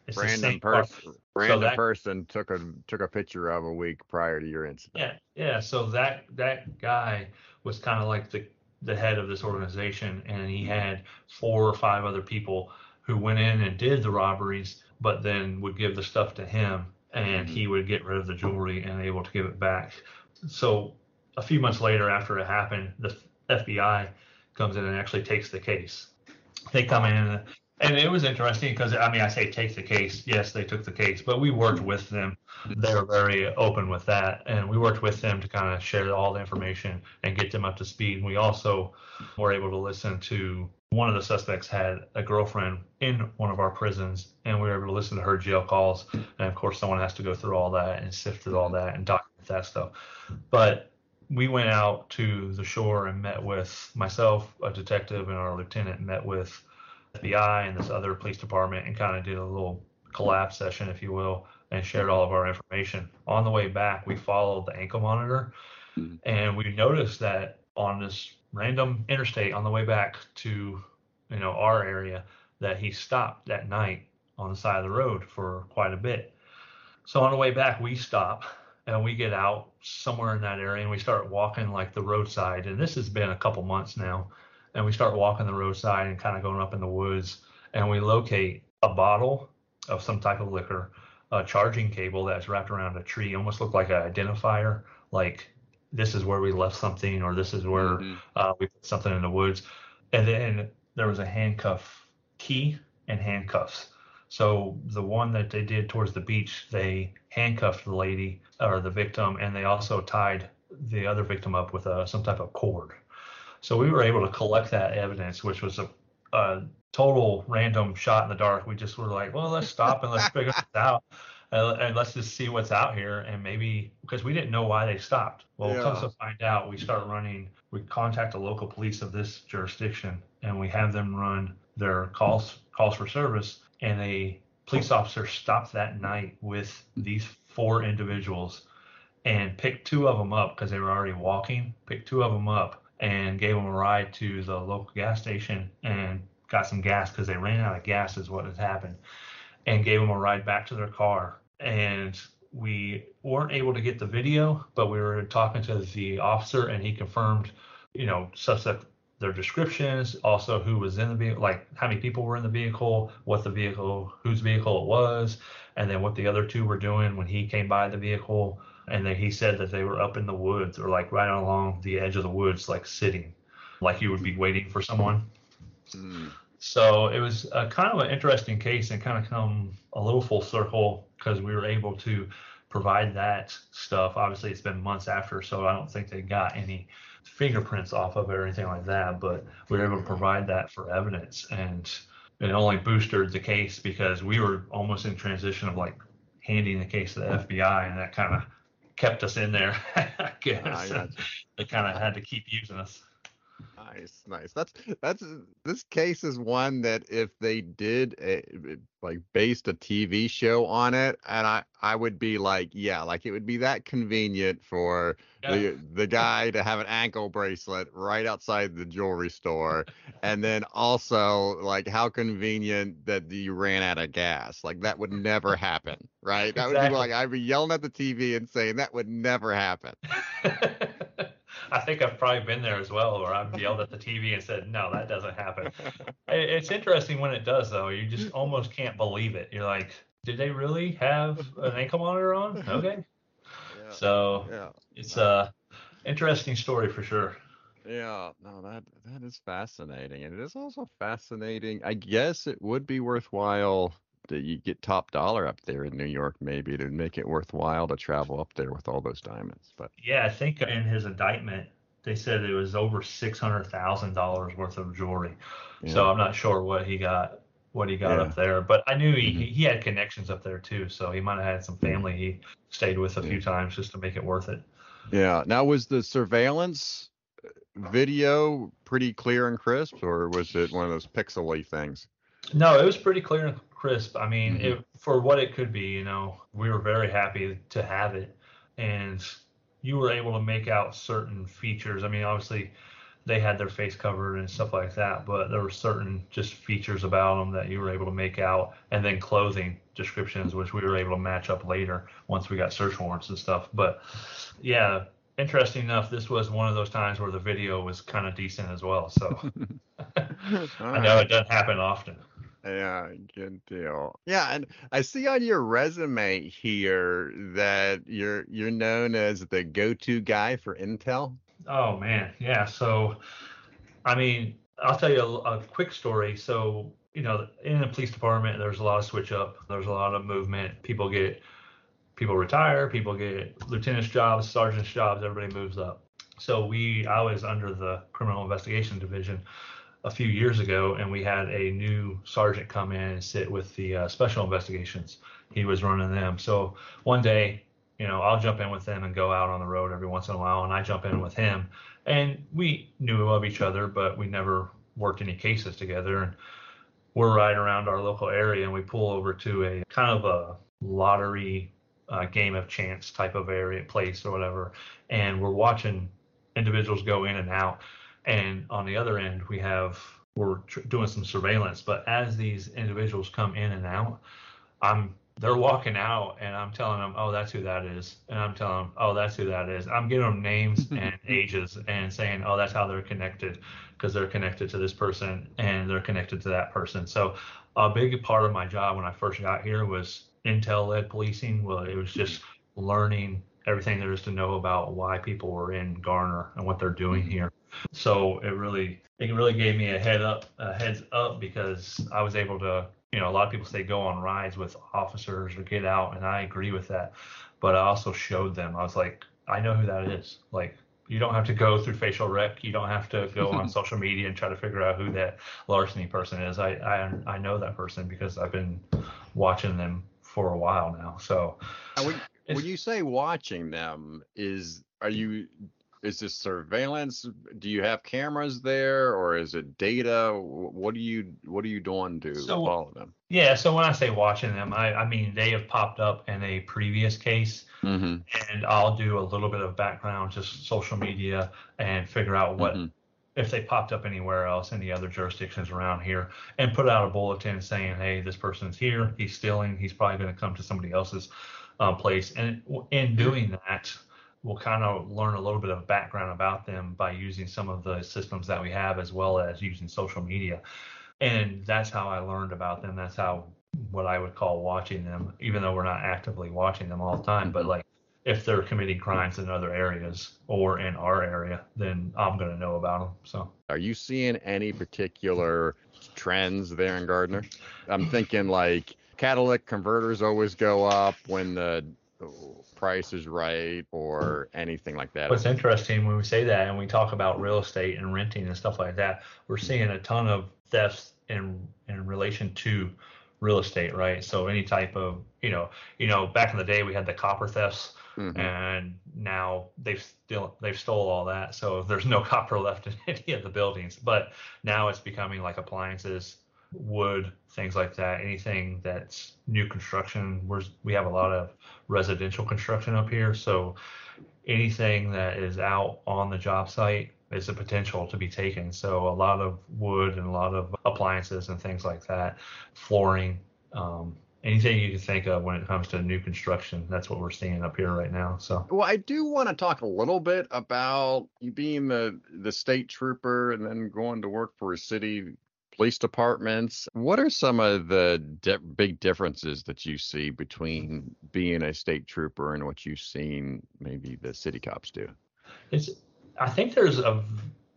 It's the random same person random that- person took a took a picture of a week prior to your incident. Yeah, yeah. So that that guy was kind of like the the head of this organization, and he had four or five other people who went in and did the robberies, but then would give the stuff to him, and he mm-hmm. would get rid of the jewelry and able to give it back. So a few months later, after it happened, the FBI comes in and actually takes the case. They come in and it was interesting because I mean I say take the case. Yes, they took the case, but we worked with them. They were very open with that, and we worked with them to kind of share all the information and get them up to speed. And We also were able to listen to one of the suspects had a girlfriend in one of our prisons, and we were able to listen to her jail calls. And of course, someone has to go through all that and sift through all that and document that stuff. But we went out to the shore and met with myself, a detective, and our lieutenant met with FBI and this other police department and kind of did a little collab session, if you will, and shared all of our information. On the way back, we followed the ankle monitor mm-hmm. and we noticed that on this random interstate on the way back to you know our area that he stopped that night on the side of the road for quite a bit. So on the way back, we stop and we get out somewhere in that area and we start walking like the roadside. And this has been a couple months now and we start walking the roadside and kind of going up in the woods and we locate a bottle of some type of liquor a charging cable that's wrapped around a tree almost looked like an identifier like this is where we left something or this is where mm-hmm. uh, we put something in the woods and then there was a handcuff key and handcuffs so the one that they did towards the beach they handcuffed the lady or the victim and they also tied the other victim up with uh, some type of cord so we were able to collect that evidence, which was a, a total random shot in the dark. We just were like, well, let's stop and let's figure this out. Uh, and let's just see what's out here and maybe because we didn't know why they stopped well yeah. comes to find out we start running we contact the local police of this jurisdiction and we have them run their calls calls for service and a police officer stopped that night with these four individuals and picked two of them up because they were already walking picked two of them up and gave them a ride to the local gas station and got some gas because they ran out of gas is what had happened and gave them a ride back to their car. And we weren't able to get the video but we were talking to the officer and he confirmed you know suspect their descriptions also who was in the vehicle like how many people were in the vehicle what the vehicle whose vehicle it was and then what the other two were doing when he came by the vehicle and then he said that they were up in the woods or like right along the edge of the woods, like sitting, like you would be waiting for someone. Mm. So it was a kind of an interesting case and kind of come a little full circle because we were able to provide that stuff. Obviously, it's been months after, so I don't think they got any fingerprints off of it or anything like that. But we were able to provide that for evidence, and it only boosted the case because we were almost in transition of like handing the case to the FBI, and that kind of kept us in there. I ah, guess they kind of had to keep using us. Nice, nice. That's that's this case is one that if they did a, like based a TV show on it, and I I would be like, yeah, like it would be that convenient for yeah. the the guy to have an ankle bracelet right outside the jewelry store, and then also like how convenient that you ran out of gas. Like that would never happen, right? That exactly. would be like I'd be yelling at the TV and saying that would never happen. I think I've probably been there as well, where I've yelled at the TV and said, "No, that doesn't happen." it's interesting when it does, though. You just almost can't believe it. You're like, "Did they really have an ankle monitor on?" Okay. Yeah. So yeah. it's a interesting story for sure. Yeah, no, that that is fascinating, and it is also fascinating. I guess it would be worthwhile that you get top dollar up there in New York, maybe to make it worthwhile to travel up there with all those diamonds. But yeah, I think in his indictment they said it was over six hundred thousand dollars worth of jewelry. Yeah. So I'm not sure what he got what he got yeah. up there, but I knew he, mm-hmm. he had connections up there too. So he might have had some family he stayed with a yeah. few times just to make it worth it. Yeah. Now was the surveillance video pretty clear and crisp, or was it one of those pixely things? No, it was pretty clear and crisp. I mean, mm-hmm. it, for what it could be, you know, we were very happy to have it, and you were able to make out certain features. I mean, obviously, they had their face covered and stuff like that, but there were certain just features about them that you were able to make out, and then clothing descriptions, which we were able to match up later once we got search warrants and stuff. But yeah, interesting enough, this was one of those times where the video was kind of decent as well. So I know it doesn't happen often. Yeah, good deal. Yeah, and I see on your resume here that you're you're known as the go-to guy for intel. Oh man, yeah. So, I mean, I'll tell you a, a quick story. So, you know, in the police department, there's a lot of switch up. There's a lot of movement. People get people retire. People get lieutenant's jobs, sergeant's jobs. Everybody moves up. So we, I was under the criminal investigation division a few years ago, and we had a new sergeant come in and sit with the uh, special investigations. He was running them. So one day, you know, I'll jump in with them and go out on the road every once in a while, and I jump in with him. And we knew of each other, but we never worked any cases together. And we're right around our local area, and we pull over to a kind of a lottery uh, game of chance type of area place or whatever, and we're watching individuals go in and out and on the other end we have we're tr- doing some surveillance. But as these individuals come in and out i'm they're walking out and i'm telling them oh that's who that is. And i'm telling them oh that's who that is. I'm giving them names and ages and saying oh that's how they're connected because they're connected to this person and they're connected to that person. So a big part of my job when i first got here was intel led policing. Well it was just learning everything there is to know about why people were in Garner and what they're doing mm-hmm. here. So it really it really gave me a head up a heads up because I was able to you know a lot of people say go on rides with officers or get out and I agree with that, but I also showed them I was like I know who that is like. You don't have to go through facial rec. You don't have to go on social media and try to figure out who that larceny person is. I, I I know that person because I've been watching them for a while now. So when you say watching them, is are you is this surveillance? Do you have cameras there, or is it data? What are you What are you doing to so, follow them? Yeah, so when I say watching them, I, I mean they have popped up in a previous case, mm-hmm. and I'll do a little bit of background, just social media, and figure out what mm-hmm. if they popped up anywhere else, any other jurisdictions around here, and put out a bulletin saying, hey, this person's here, he's stealing, he's probably going to come to somebody else's uh, place. And in doing that, we'll kind of learn a little bit of background about them by using some of the systems that we have as well as using social media. And that's how I learned about them. That's how what I would call watching them, even though we're not actively watching them all the time. But mm-hmm. like if they're committing crimes in other areas or in our area, then I'm going to know about them. So, are you seeing any particular trends there in Garner? I'm thinking like catalytic converters always go up when the price is right or anything like that. What's interesting when we say that and we talk about real estate and renting and stuff like that, we're seeing a ton of thefts in in relation to real estate, right? So any type of, you know, you know, back in the day we had the copper thefts mm-hmm. and now they've still they've stole all that. So there's no copper left in any of the buildings. But now it's becoming like appliances, wood, things like that. Anything that's new construction. We're, we have a lot of residential construction up here, so anything that is out on the job site is a potential to be taken. So a lot of wood and a lot of appliances and things like that, flooring, um, anything you can think of when it comes to new construction. That's what we're seeing up here right now. So, well, I do want to talk a little bit about you being the the state trooper and then going to work for a city police departments. What are some of the di- big differences that you see between being a state trooper and what you've seen maybe the city cops do? It's I think there's a,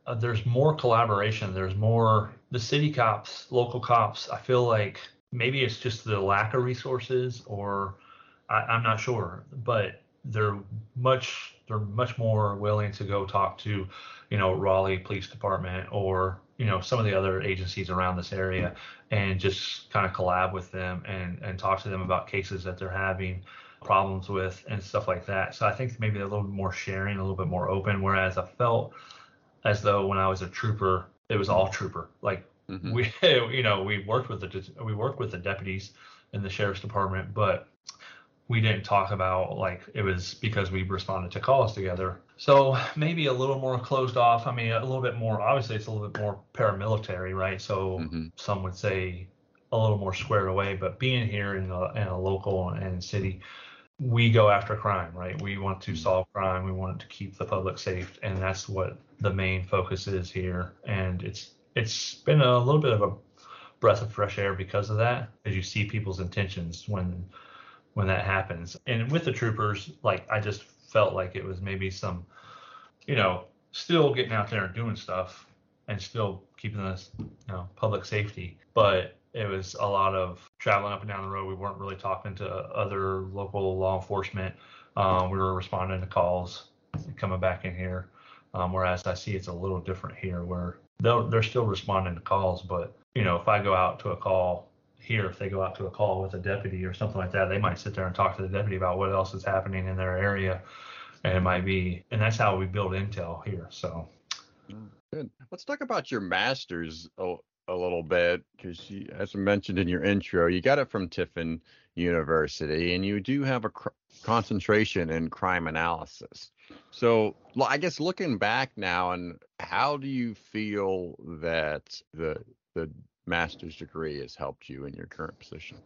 a uh, there's more collaboration. There's more the city cops, local cops. I feel like maybe it's just the lack of resources, or I, I'm not sure, but they're much they're much more willing to go talk to, you know, Raleigh Police Department or you know some of the other agencies around this area and just kind of collab with them and and talk to them about cases that they're having problems with and stuff like that so i think maybe a little bit more sharing a little bit more open whereas i felt as though when i was a trooper it was all trooper like mm-hmm. we you know we worked with the we worked with the deputies in the sheriff's department but we didn't talk about like it was because we responded to calls together. So maybe a little more closed off. I mean, a little bit more. Obviously, it's a little bit more paramilitary, right? So mm-hmm. some would say a little more squared away. But being here in a, in a local and city, we go after crime, right? We want to mm-hmm. solve crime. We want to keep the public safe, and that's what the main focus is here. And it's it's been a little bit of a breath of fresh air because of that, as you see people's intentions when when that happens. And with the troopers, like I just felt like it was maybe some, you know, still getting out there and doing stuff and still keeping this, you know, public safety. But it was a lot of traveling up and down the road. We weren't really talking to other local law enforcement. Um, we were responding to calls coming back in here. Um, whereas I see it's a little different here where they're, they're still responding to calls. But, you know, if I go out to a call here, if they go out to a call with a deputy or something like that, they might sit there and talk to the deputy about what else is happening in their area. And it might be, and that's how we build intel here. So, good. Let's talk about your master's a, a little bit because, as I mentioned in your intro, you got it from Tiffin University, and you do have a cr- concentration in crime analysis. So, I guess looking back now, and how do you feel that the the master's degree has helped you in your current position?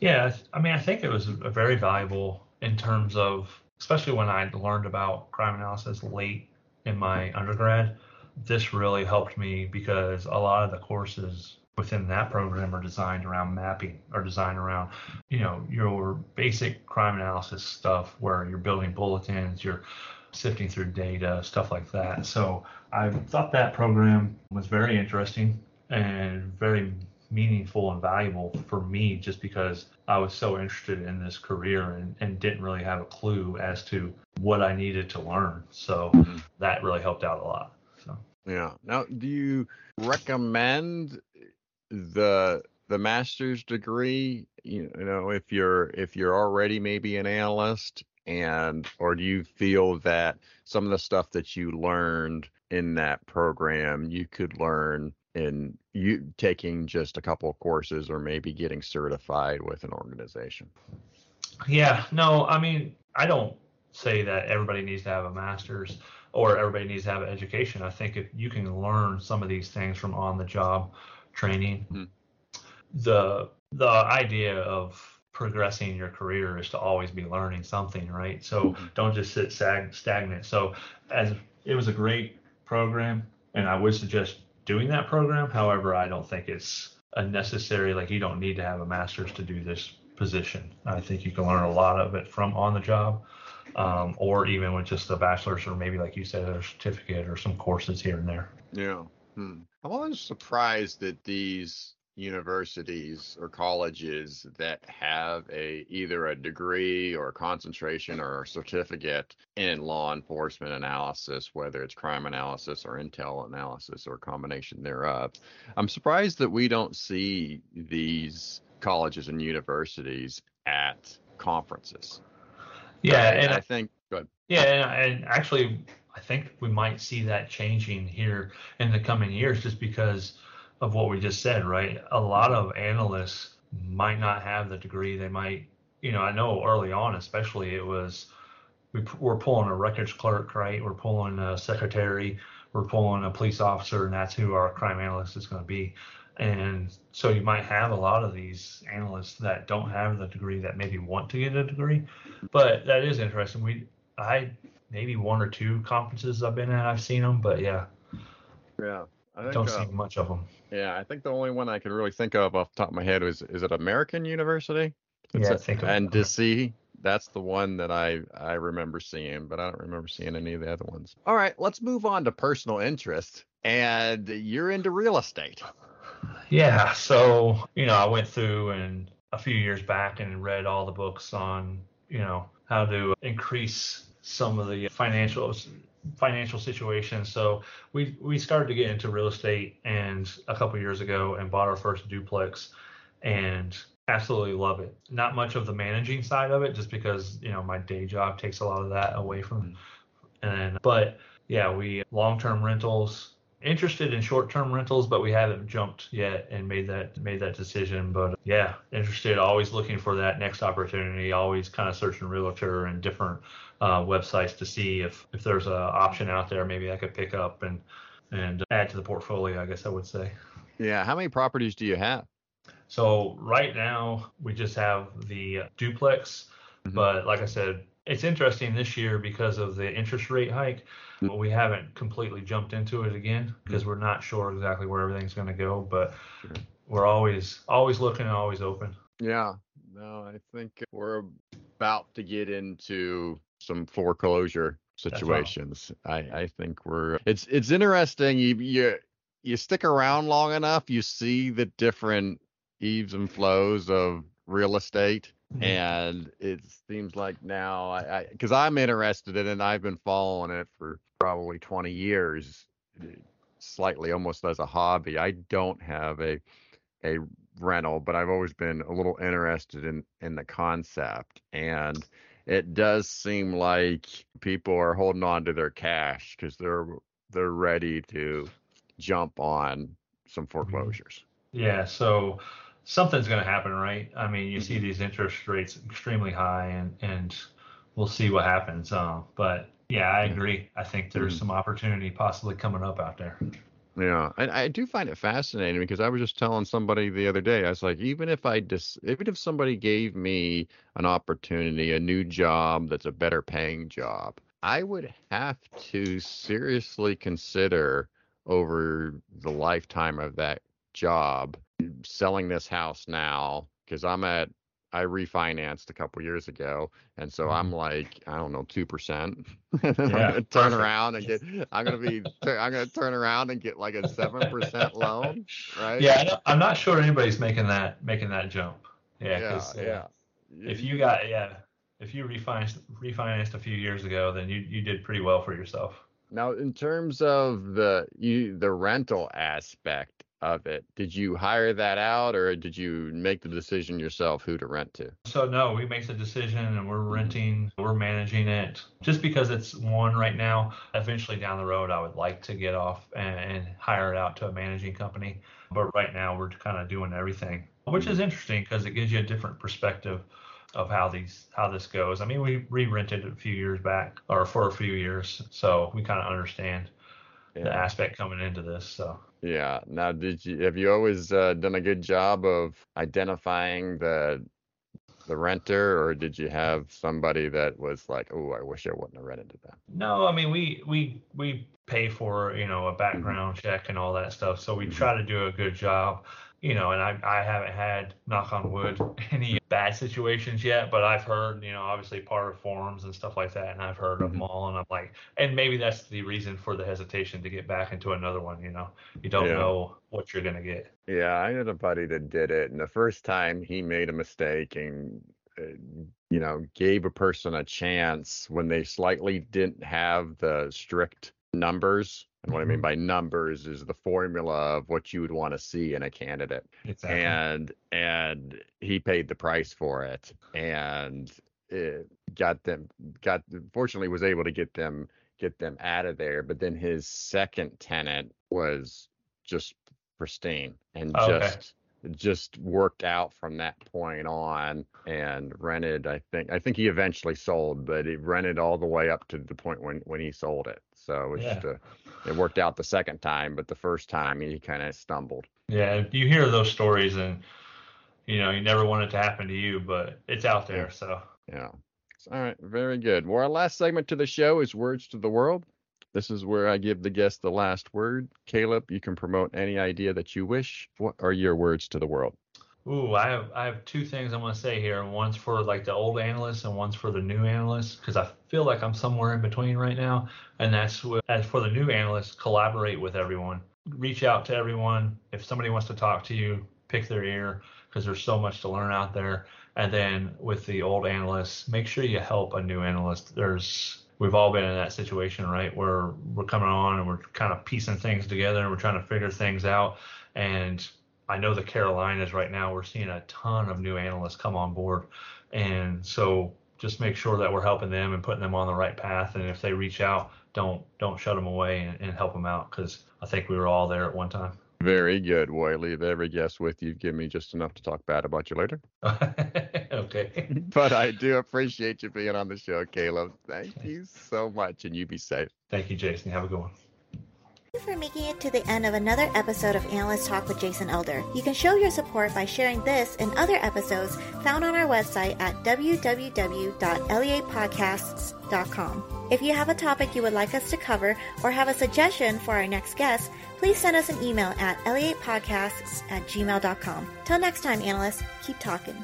Yeah, I mean, I think it was very valuable in terms of, especially when I learned about crime analysis late in my mm-hmm. undergrad. This really helped me because a lot of the courses within that program are designed around mapping or designed around you know your basic crime analysis stuff where you're building bulletins you're sifting through data stuff like that so i thought that program was very interesting and very meaningful and valuable for me just because I was so interested in this career and, and didn't really have a clue as to what I needed to learn. So mm-hmm. that really helped out a lot. So yeah. Now, do you recommend the the master's degree? You know, if you're if you're already maybe an analyst and or do you feel that some of the stuff that you learned in that program you could learn in you taking just a couple of courses or maybe getting certified with an organization? Yeah, no, I mean, I don't say that everybody needs to have a master's or everybody needs to have an education. I think if you can learn some of these things from on the job training, mm-hmm. the the idea of progressing your career is to always be learning something, right? So mm-hmm. don't just sit stag- stagnant. So as it was a great program and I would suggest doing that program. However, I don't think it's a necessary like you don't need to have a master's to do this position. I think you can learn a lot of it from on the job, um, or even with just a bachelor's or maybe like you said a certificate or some courses here and there. Yeah. Hmm. I'm always surprised that these universities or colleges that have a either a degree or a concentration or a certificate in law enforcement analysis whether it's crime analysis or intel analysis or combination thereof. I'm surprised that we don't see these colleges and universities at conferences. Yeah and i, I think yeah and actually i think we might see that changing here in the coming years just because of what we just said, right? A lot of analysts might not have the degree. They might, you know, I know early on, especially, it was we, we're pulling a records clerk, right? We're pulling a secretary, we're pulling a police officer, and that's who our crime analyst is going to be. And so you might have a lot of these analysts that don't have the degree that maybe want to get a degree, but that is interesting. We, I maybe one or two conferences I've been at, I've seen them, but yeah. Yeah. I think, don't uh, see much of them. Yeah, I think the only one I can really think of off the top of my head was is it American University? It's yeah, a, I think and DC. That's the one that I I remember seeing, but I don't remember seeing any of the other ones. All right, let's move on to personal interest. And you're into real estate. Yeah, so you know, I went through and a few years back and read all the books on you know how to increase some of the financial financial situation. So we we started to get into real estate and a couple years ago and bought our first duplex and absolutely love it. Not much of the managing side of it just because, you know, my day job takes a lot of that away from mm-hmm. and but yeah, we long-term rentals interested in short-term rentals, but we haven't jumped yet and made that made that decision. But yeah, interested, always looking for that next opportunity, always kind of searching realtor and different uh, websites to see if if there's an option out there maybe I could pick up and and add to the portfolio. I guess I would say. Yeah. How many properties do you have? So right now we just have the duplex, mm-hmm. but like I said, it's interesting this year because of the interest rate hike. Mm-hmm. We haven't completely jumped into it again because mm-hmm. we're not sure exactly where everything's going to go, but. Sure we're always always looking and always open. Yeah. No, I think we're about to get into some foreclosure situations. I, I think we're it's it's interesting. You you you stick around long enough, you see the different eaves and flows of real estate. Mhm. And it seems like now, I because I'm interested in it, and I've been following it for probably 20 years, slightly almost as a hobby. I don't have a a rental, but I've always been a little interested in in the concept. And it does seem like people are holding on to their cash because they're they're ready to jump on some foreclosures. Yeah, so something's going to happen, right? I mean, you see Mhm. these interest rates extremely high, and and we'll see what happens. Um, but yeah, I agree. I think there's Mhm. some opportunity possibly coming up out there. Yeah, and I do find it fascinating because I was just telling somebody the other day, I was like, even if I dis even if somebody gave me an opportunity, a new job that's a better paying job, I would have to seriously consider over the lifetime of that job selling this house now because I'm at I refinanced a couple years ago, and so I'm like, I don't know, two percent. and then I'm Yeah, turn around and get. I'm gonna be. I'm gonna turn around and get like a seven percent loan, right? Yeah, I'm not sure anybody's making that making that jump. Yeah, yeah, uh, yeah. if you got yeah, if you refinanced refinanced a few years ago, then you you did pretty well for yourself. Now, in terms of the you the rental aspect of it, did you hire that out or did you make the decision yourself who to rent to? So no, we make the decision and we're mm-hmm. renting, we're managing it. Just because it's one right now, eventually down the road, I would like to get off and, and hire it out to a managing company. But right now, we're kind of doing everything, which is mm-hmm. interesting because it gives you a different perspective of how these how this goes. I mean, we re-rented a few years back or for a few years, so we kind of understand the aspect coming into this. So Yeah. Now, did you have you always uh, done a good job of identifying the the renter, or did you have somebody that was like, "Oh, I wish I wouldn't have rented to them"? No, I mean we we we pay for you know a background check and all that stuff, so we Mhm. try to do a good job. You know, and I I haven't had knock on wood any bad situations yet, but I've heard you know obviously part of forums and stuff like that, and I've heard of them all, and I'm like, and maybe that's the reason for the hesitation to get back into another one. You know, you don't Yeah. know what you're gonna get. Yeah, I had a buddy that did it, and the first time he made a mistake and uh, you know gave a person a chance when they slightly didn't have the strict numbers. And what I mean Mhm. by numbers is the formula of what you would want to see in a candidate. Exactly. and and he paid the price for it and it got them got fortunately was able to get them get them out of there but then his second tenant was just pristine and Oh, Okay. just just worked out from that point on and rented i think i think he eventually sold but he rented all the way up to the point when when he sold it so Yeah. just a, it worked out the second time but the first time he kind of stumbled Yeah, you hear those stories, and you know you never want it to happen to you, but it's out there. So Yeah. All right. Very good. Well, our last segment to the show is Words to the World. This is where I give the guest the last word. Caleb, you can promote any idea that you wish. What are your words to the world? Ooh, I have I have two things I'm gonna say here. One's for like the old analysts and one's for the new analysts because I feel like I'm somewhere in between right now. And that's with, as for the new analysts, collaborate with everyone. Reach out to everyone. If somebody wants to talk to you, pick their ear because there's so much to learn out there. And then with the old analysts, make sure you help a new analyst. There's we've all been in that situation, right? Where we're coming on and we're kind of piecing things together and we're trying to figure things out. And I know the Carolinas right now, we're seeing a ton of new analysts come on board. And so just make sure that we're helping them and putting them on the right path. And if they reach out, don't don't shut them away and, and help them out because I think we were all there at one time. Very good. I leave every guest with you. Give me just enough to talk bad about you later. okay. But I do appreciate you being on the show, Caleb. Thank you so much, and you be safe. Thank you, Jason. Have a good one. you for making it to the end of another episode of Analyst Talk with Jason Elder. You can show your support by sharing this and other episodes found on our website at www.leapodcasts.com. If you have a topic you would like us to cover or have a suggestion for our next guest, please send us an email at leapodcasts at gmail.com. Till next time, analysts, keep talking.